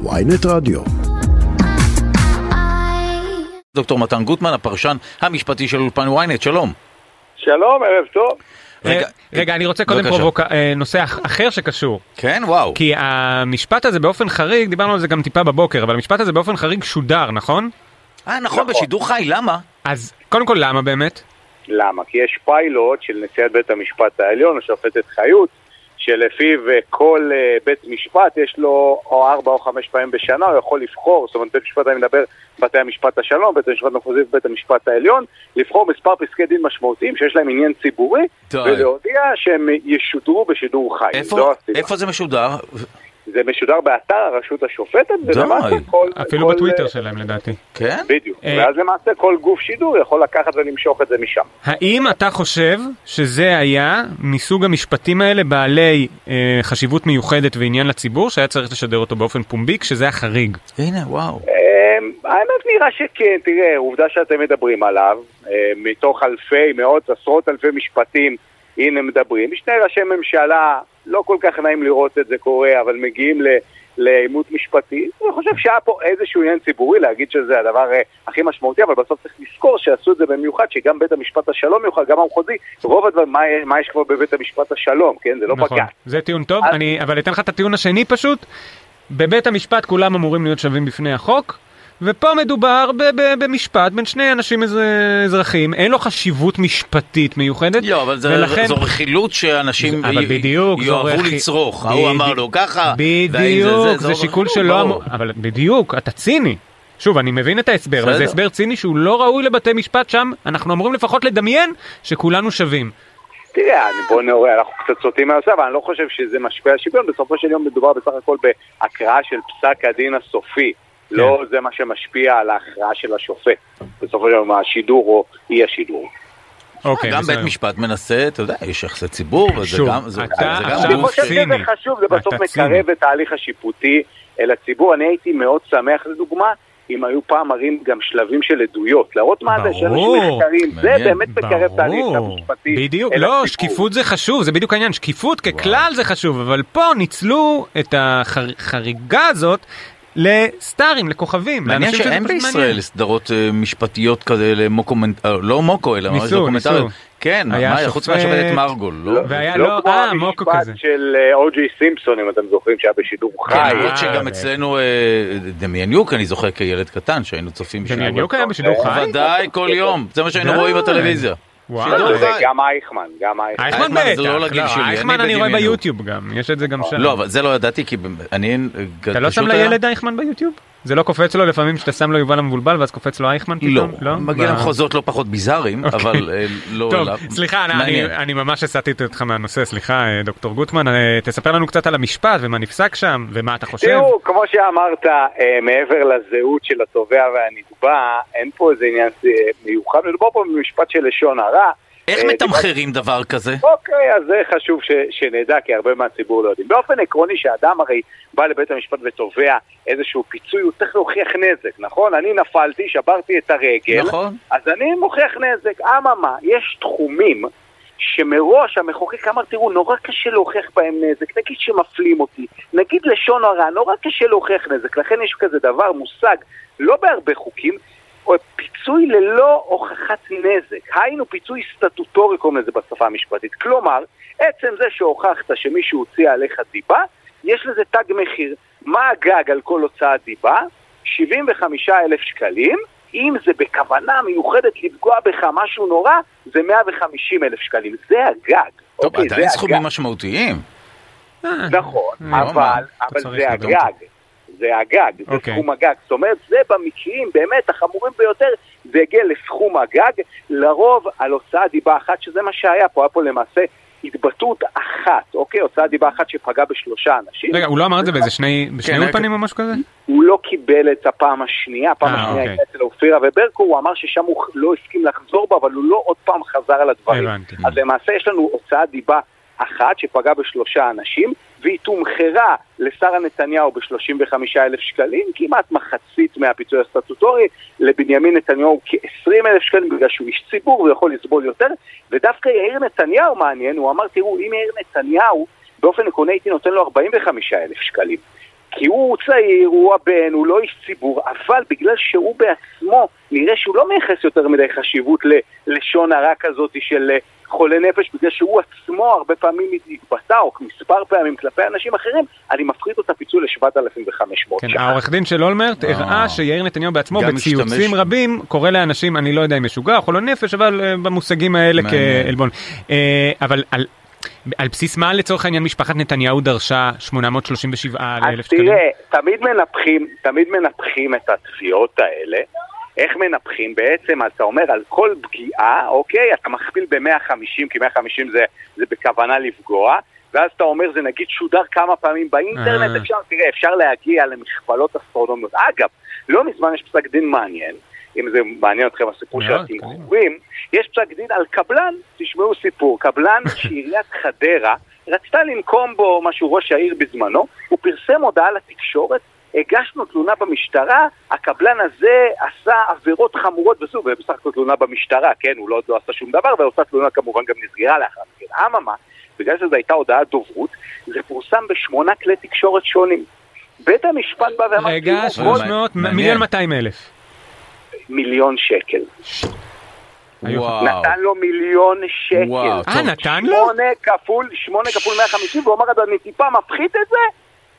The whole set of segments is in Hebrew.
ynet רדיו. דוקטור מתן גוטמן, הפרשן המשפטי של אולפן ynet, שלום. שלום, ערב טוב. רגע, אה, רגע, אני רוצה קודם. פרובוק... אה, נושא אח- אחר שקשור. כן, וואו. כי המשפט הזה באופן חריג, דיברנו על זה גם טיפה בבוקר, אבל המשפט הזה באופן חריג שודר, נכון? אה, נכון, בשידור חי, למה? אז קודם כל למה באמת? למה? כי יש פיילוט של נשיאת בית המשפט העליון, השופטת חיות, שלפיו אה, כל אה, בית משפט יש לו או ארבע או חמש פעמים בשנה, הוא יכול לבחור, זאת אומרת בית משפט, אני מדבר בתי המשפט השלום, בית המשפט המחוזי ובית המשפט העליון, לבחור מספר פסקי דין משמעותיים שיש להם עניין ציבורי, די. ולהודיע שהם ישודרו בשידור חי. איפה. איפה זה משודר? זה משודר באתר הרשות השופטת. ולמעשה כל... אפילו כל, בטוויטר אה, שלהם לדעתי. כן? בדיוק, אה, ואז למעשה כל גוף שידור יכול לקחת ולמשוך את זה משם. האם אתה חושב שזה היה מסוג המשפטים האלה בעלי אה, חשיבות מיוחדת ועניין לציבור, שהיה צריך לשדר אותו באופן פומבי, כשזה היה חריג? הנה, וואו. אמ, האמת נראה שכן, תראה, עובדה שאתם מדברים עליו, אה, מתוך אלפי, מאות, עשרות אלפי משפטים, הנה מדברים. שני ראשי ממשלה, לא כל כך נעים לראות את זה קורה, אבל מגיעים ל... לעימות משפטי, אני חושב שהיה פה איזשהו עניין ציבורי להגיד שזה הדבר אה, הכי משמעותי, אבל בסוף צריך לזכור שעשו את זה במיוחד, שגם בית המשפט השלום מיוחד, גם המחוזי, רוב הדברים, מה, מה יש כבר בבית המשפט השלום, כן? זה לא נכון. בג"ץ. זה טיעון טוב, אז- אני, אבל אתן לך את הטיעון השני פשוט. בבית המשפט כולם אמורים להיות שווים בפני החוק, ופה מדובר ב- ב- במשפט בין שני אנשים אז- אזרחים, אין לו חשיבות משפטית מיוחדת, לא, אבל זה, ולכן... זו רכילות שאנשים אבל י- בדיוק, יאהבו רכי- לצרוך. ההוא בדי- אמר לו ככה, בדיוק, זה, זו שיקול רכילות, שלא ברור. אמור, אבל בדיוק, אתה ציני. שוב, אני מבין את ההסבר, אבל זה. הסבר ציני שהוא לא ראוי לבתי משפט שם, אנחנו אמורים לפחות לדמיין שכולנו שווים. תראה, אני- בוא נראה, אנחנו קצת סוטים מהנושא, אבל אני לא חושב שזה משפיע על שוויון, בסופו של יום מדובר בסך הכל בהקראה של פסק הדין הסופי. לא זה מה שמשפיע על ההכרעה של השופט. בסופו של יום השידור או אי השידור. אוקיי, גם בסדר. בית משפט מנסה, אתה יודע, יש יחסי ציבור, וזה שוב, גם, זה, אתה זה עכשיו ציני. חשוב, זה בסוף. מקרב את ההליך השיפוטי אל הציבור. אני הייתי מאוד שמח, לדוגמה, אם היו פעם מראים גם שלבים של עדויות, להראות מה זה, שאנשים ברור. נחקרים, זה. באמת מקרב את ההליך המשפטי. בדיוק, לא, הציבור. שקיפות זה חשוב, זה בדיוק העניין, שקיפות ככלל זה חשוב, אבל פה ניצלו את החריגה הזאת לסטארים, לכוכבים, מעניין שאין בישראל. סדרות אה, משפטיות למוקומנט... אה, לא מוקו, אלא דוקומנטריות. ניסו. כן, חוץ שופט- מהשופטת מרגול, לא? והיה לא לא, כמו אה, מוקו המשפט. של או.ג'יי סימפסון, אם אתם זוכרים, שהיה בשידור חי. כן, למרות אה, שגם אצלנו דמייניוק, אני זוכר כילד קטן, שהיינו צופים בשידור. דמיאניוק היה בשידור חי? ודאי, כל יום, זה מה שהיינו. רואים בטלוויזיה. וואו. שידור זה חי. גם אייכמן, גם אייכמן. אייכמן בטח, זה לא לגיל שלי, אני אייכמן אני רואה. ביוטיוב גם, יש את זה גם שם. לא, אבל זה לא ידעתי, כי אני... אתה לא שם לילד אייכמן ביוטיוב? זה לא קופץ לו לפעמים שאתה שם לו יובל המבולבל ואז קופץ לו אייכמן לא, פתאום? מגיע ב- למחוזות לא פחות ביזאריים, אוקיי. אבל אה, לא... טוב, לא- סליחה, אני-. אני- אני ממש הסטתי אותך מהנושא, סליחה, אה, דוקטור גוטמן, אה, תספר לנו קצת על המשפט ומה נפסק שם, ומה אתה חושב. תראו, כמו שאמרת, מעבר לזהות של התובע והנתבע, אין פה איזה עניין מיוחד, מדובר פה במשפט של לשון הרע. איך אה, מתמחרים דבר כזה? אוקיי, אז זה חשוב ש, שנדע, כי הרבה מהציבור לא יודעים. באופן עקרוני, שאדם הרי בא לבית המשפט ותובע איזשהו פיצוי, הוא צריך להוכיח נזק, נכון? אני נפלתי, שברתי את הרגל, נכון. אז אני מוכיח נזק. אממה, יש תחומים שמראש המחוקק אמר, תראו, נורא קשה להוכיח בהם נזק, נגיד שמפלים אותי, נגיד לשון הרע, נורא קשה להוכיח נזק, לכן יש כזה דבר, מושג, לא בהרבה חוקים, פיצוי ללא הוכחת נזק, היינו פיצוי סטטוטורי קוראים לזה בשפה המשפטית, כלומר, עצם זה שהוכחת שמישהו הוציא עליך דיבה, יש לזה תג מחיר. מה הגג על כל הוצאת דיבה? 75 אלף שקלים, אם זה בכוונה מיוחדת לפגוע בך משהו נורא, זה 150 אלף שקלים. זה הגג. טוב, אוקיי, עדיין זה סכומים. משמעותיים. אה, נכון, לא, אבל? אבל זה. הגג. זה הגג, זה אוקיי. סכום הגג. זאת אומרת, זה במקרים באמת החמורים ביותר, זה הגיע לסכום הגג, לרוב על הוצאת דיבה אחת, שזה מה שהיה פה, היה פה למעשה התבטאות אחת, אוקיי? הוצאת דיבה אחת שפגעה בשלושה אנשים. רגע, הוא לא אמר את זה באיזה שני בשני כן, אולפנים או משהו כזה? הוא לא קיבל את הפעם השנייה, הפעם אה, השנייה אוקיי. הייתה אצל אופירה וברקו, הוא אמר ששם הוא לא הסכים לחזור בה, אבל הוא לא עוד פעם חזר על הדברים. הבנתי. אז למעשה יש לנו הוצאת דיבה אחת שפגעה בשלושה אנשים, והיא תומחרה לשרה נתניהו ב-35 אלף שקלים, כמעט מחצית מהפיצוי הסטטוטורי, לבנימין נתניהו כ-20 אלף שקלים, בגלל שהוא איש ציבור, הוא יכול לסבול יותר, ודווקא יאיר נתניהו מעניין, הוא אמר, תראו, אם יאיר נתניהו, באופן עקרוני הייתי נותן לו 45 אלף שקלים. כי הוא צעיר, הוא הבן, הוא לא איש ציבור, אבל בגלל שהוא בעצמו נראה שהוא לא מייחס יותר מדי חשיבות ללשון הרע כזאת של אה, חולה נפש, בגלל שהוא עצמו הרבה פעמים התבטא, או מספר פעמים כלפי אנשים אחרים, אני מפחית את הפיצוי ל-7,500 כן, העורך דין של אולמרט הראה שיאיר נתניהו בעצמו בציוצים רבים קורא לאנשים, אני לא יודע אם משוגע או חולה נפש, אבל אה, במושגים האלה כעלבון. אה, אבל על... בסיס מה לצורך העניין משפחת נתניהו דרשה 837 אלף שקלים? אז תראה, תמיד מנפחים, תמיד מנפחים את התביעות האלה. איך מנפחים? בעצם אתה אומר על כל פגיעה, אוקיי, אתה מכפיל ב-150, כי 150 זה, זה בכוונה לפגוע, ואז אתה אומר זה נגיד שודר כמה פעמים באינטרנט, אה. אפשר, תראה, אפשר להגיע למכפלות אסטרונומיות. אגב, לא מזמן יש פסק דין מעניין, אם זה מעניין אתכם הסיפור של התמחורים, יש פסק דין על קבלן, תשמעו סיפור, קבלן שעיריית חדרה רצתה לנקום בו משהו ראש העיר בזמנו, הוא פרסם הודעה לתקשורת, הגשנו תלונה במשטרה, הקבלן הזה עשה עבירות חמורות וזו, ובסך הכל תלונה במשטרה, כן, הוא לא, לא עשה שום דבר, ואותה תלונה כמובן גם נסגרה לאחר מכן. אממה, בגלל שזו הייתה הודעת דוברות, זה פורסם בשמונה כלי תקשורת שונים. בית המשפט בא ואמר... רגע, 300, מיליון 200 אלף. מיליון שקל. וואו. נתן לו מיליון שקל. וואו, אה. נתן לו? שמונה כפול, שמונה כפול 150, והוא אמר, אני טיפה מפחית את זה,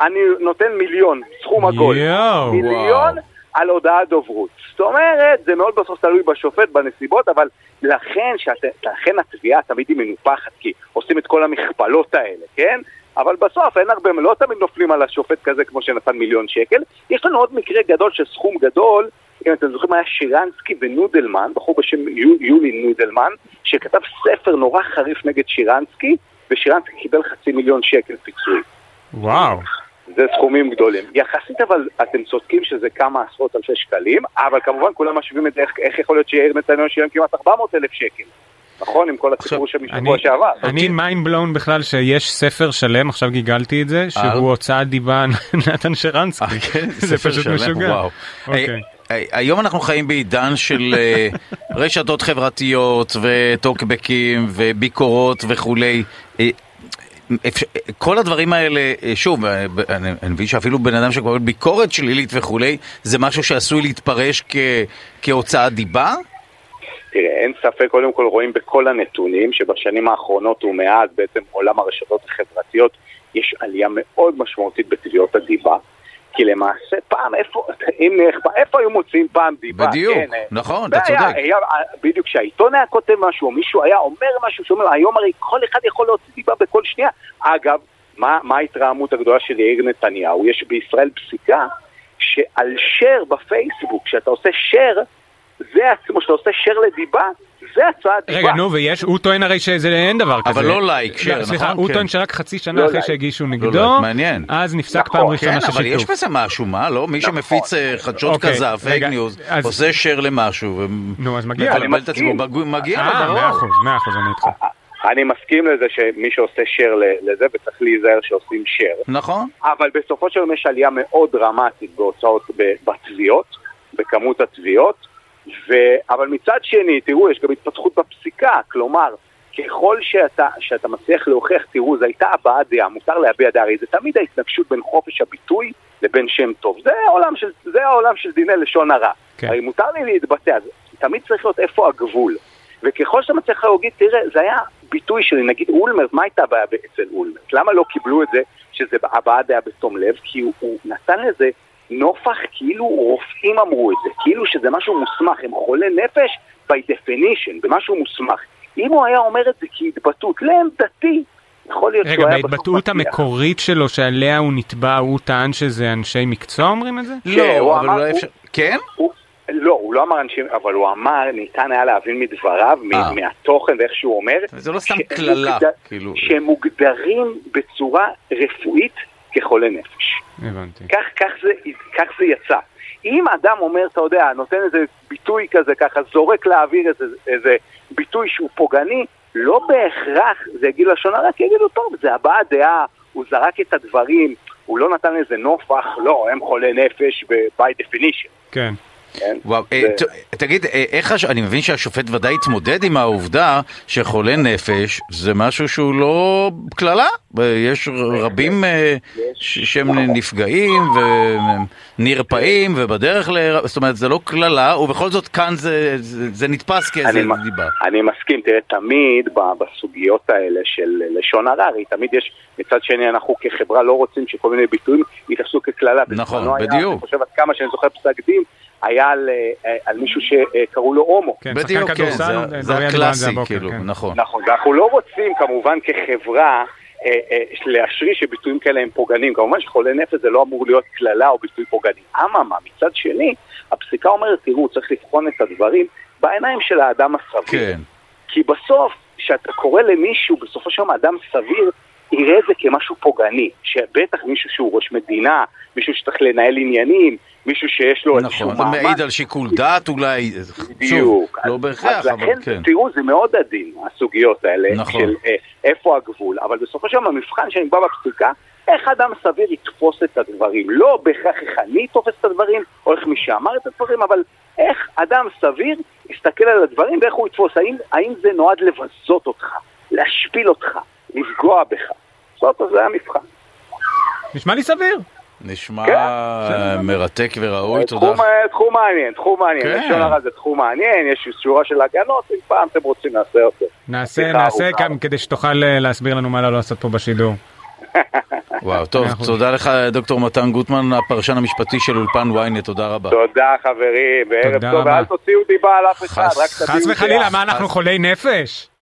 אני נותן מיליון, סכום עגול. יואו. מיליון על הודעת דוברות. זאת אומרת, זה מאוד בסוף תלוי בשופט, בנסיבות, אבל לכן, שאת, לכן התביעה תמיד היא מנופחת, כי עושים את כל המכפלות האלה, כן? אבל בסוף אין הרבה, לא תמיד נופלים על השופט כזה כמו שנתן מיליון שקל. יש לנו עוד מקרה גדול של סכום גדול, אם אתם זוכרים היה שירנסקי ונודלמן, בחור בשם יולי נודלמן, שכתב ספר נורא חריף נגד שירנסקי, ושירנסקי קיבל חצי מיליון שקל פיצוי. וואו. זה סכומים גדולים. יחסית אבל אתם צודקים שזה כמה עשרות אלפי שקלים, אבל כמובן כולם משווים את זה, איך, איך יכול להיות שיאיר נתניהו שילם כמעט 400 אלף שקל. נכון? עם כל הסיפור שמשבוע שעבר. אני mind blown בכלל שיש ספר שלם, עכשיו גיגלתי את זה, שהוא הוצאת דיבה נתן שרנסקי. אה, כן? זה פשוט? משוגע. היום אנחנו חיים בעידן של אה, רשתות חברתיות וטוקבקים וביקורות וכולי. אה, כל הדברים האלה, אה, שוב, אני מבין שאפילו בן אדם שקורא ביקורת שלילית וכולי, זה משהו שעשוי להתפרש כ- כהוצאת דיבה? תראה, אין ספק, קודם כל רואים בכל הנתונים שבשנים האחרונות ומאז בעצם עולם הרשתות החברתיות יש עלייה מאוד משמעותית בתביעות הדיבה. כי למעשה פעם, איפה, אם נלך, איפה היו מוציאים פעם דיבה? בדיוק, כן, אה, נכון, אתה צודק. היה, בדיוק, כשהעיתון היה כותב משהו, או מישהו היה אומר משהו, שאומר, היום הרי כל אחד יכול להוציא דיבה בכל שנייה. אגב, מה, מה ההתרעמות הגדולה של יאיר נתניהו? יש בישראל פסיקה שעל share בפייסבוק, כשאתה עושה share, זה עצמו, כשאתה עושה share לדיבה, זה הוצאת דיבה. רגע, נו, ויש, הוא טוען הרי שזה אין דבר כזה. אבל לא לייק, share, סליחה, נכון? הוא כן. טוען שרק חצי שנה לא אחרי. שהגישו לא נגדו. אז נפסק נכון, פעם ראשונה כן, אבל יש. בזה משהו, מה? לא? מי נכון. שמפיץ אה, חדשות אוקיי, כזב, פייק ניוז, עושה share למשהו, נו, אז מגיע לו. מגיע לו, אה, ברור. מאה אחוז, מאה אחוז, אני איתך. אני מסכים לזה שמי שעושה ל- לזה, וצריך להיזהר שעושים share. נכון. אבל בסופו של יום יש עלייה מאוד דרמטית בהוצאות, ב- בתביעות, בכמות התביעות, ו... אבל מצד שני, תראו, יש גם התפתחות בפסיקה, כלומר, ככל שאתה, שאתה מצליח להוכיח, תראו, זו הייתה הבעת דעה, מותר להביע דעה, הרי זה תמיד ההתנגשות בין חופש הביטוי לבין שם טוב. זה העולם של, זה העולם של דיני לשון הרע. כן. הרי מותר לי להתבטא, אז תמיד צריך להיות איפה הגבול. וככל שאתה מצליח להגיד, תראה, זה היה ביטוי שלי, נגיד אולמרט, מה הייתה הבעיה אצל אולמרט? למה לא קיבלו את זה שזה הבעת דעה בתום לב? כי הוא, הוא נתן לזה נופח כאילו רופאים אמרו את זה, כאילו שזה משהו מוסמך, הם חולי נפש by definition, במשהו מוסמך. אם הוא היה אומר את זה כהתבטאות, לעמדתי, יכול להיות רגע, שהוא היה בסוף בהתבטאות מצליח. המקורית שלו שעליה הוא נתבע, הוא טען שזה אנשי מקצוע אומרים את זה? שהוא לא, אבל אולי הוא- אפשר... כן? הוא, לא, הוא לא אמר אנשים, אבל הוא אמר, ניתן היה להבין מדבריו, מ- אה. מהתוכן ואיך שהוא אומר, זה לא סתם קללה, כאילו. שהם מוגדרים בצורה רפואית כחולי נפש. הבנתי. כך, כך, זה, כך זה יצא. אם אדם אומר, אתה יודע, נותן איזה ביטוי כזה, ככה זורק לאוויר איזה, איזה ביטוי שהוא פוגעני, לא בהכרח זה יגיד לשון הרע, כי יגידו, טוב, זה הבעת דעה, הוא זרק את הדברים, הוא לא נתן איזה נופח, לא, הם חולי נפש ב- by definition. כן. כן? וואו, אה, ת- תגיד, אה, איך, הש- אני מבין שהשופט ודאי התמודד עם העובדה שחולה נפש זה משהו שהוא לא קללה, יש רבים אה, ש- שהם נפגעים ונרפאים ובדרך ל... זאת אומרת, זה לא קללה, ובכל זאת כאן זה, זה, זה נתפס כאיזה אני, דיבה. אני מסכים, תראה, תמיד בסוגיות האלה של לשון הררי, תמיד יש, מצד שני אנחנו כחברה לא רוצים שכל מיני ביטויים ייתפסו כקללה. נכון, היה, בדיוק. אני חושב עד כמה שאני זוכר פסק דין, היה על, אה, על מישהו שקראו לו הומו. כן, בדיוק, כן, זה, זה על הקלאסי, זה הבוקר, כאילו, כן. נכון. נכון, ואנחנו לא רוצים כמובן כחברה אה, אה, להשריש שביטויים כאלה הם פוגעניים. כמובן שחולה נפש זה לא אמור להיות קללה או ביטוי פוגעני. אממה, מצד שני, הפסיקה אומרת, תראו, צריך לבחון את הדברים בעיניים של האדם הסביר. כן, כי בסוף, כשאתה קורא למישהו, בסופו של יום אדם סביר, יראה את זה כמשהו פוגעני. שבטח מישהו שהוא ראש מדינה, מישהו שצריך לנהל עניינים, מישהו שיש לו איזשהו נכון, זה מעמד. מעיד על שיקול דעת אולי, שוב, בדיוק. לא אז- בהכרח, אז אבל לכן, כן. תראו, זה מאוד עדין, הסוגיות האלה, נכון. של אה, איפה הגבול, אבל בסופו של דבר המבחן שנקבע בפסיקה, איך אדם סביר יתפוס את הדברים. לא בהכרח איך אני תופס את הדברים, או איך מי שאמר את הדברים, אבל איך אדם סביר יסתכל על הדברים ואיך הוא יתפוס. האם, האם זה נועד לבזות אותך, להשפיל אותך, לפגוע בך. זאת אומרת, זה המבחן. נשמע לי סביר. נשמע כן, מרתק וראוי, תודה. תחום, אה, תחום מעניין, תחום מעניין. כן. לשון הרע זה תחום מעניין, יש שורה של הגנות, אם פעם אתם רוצים נעשה אותו. נעשה, נעשה. כאן כדי שתוכל אה, להסביר לנו מה לא לעשות פה בשידור. וואו, טוב. תודה לך דוקטור מתן גוטמן, הפרשן המשפטי של אולפן ynet, תודה רבה. תודה חברים, וערב תודה טוב. ואל תוציאו דיבה על אף אחד, חס- רק תביאו חס וחלילה. מה אנחנו חולי נפש?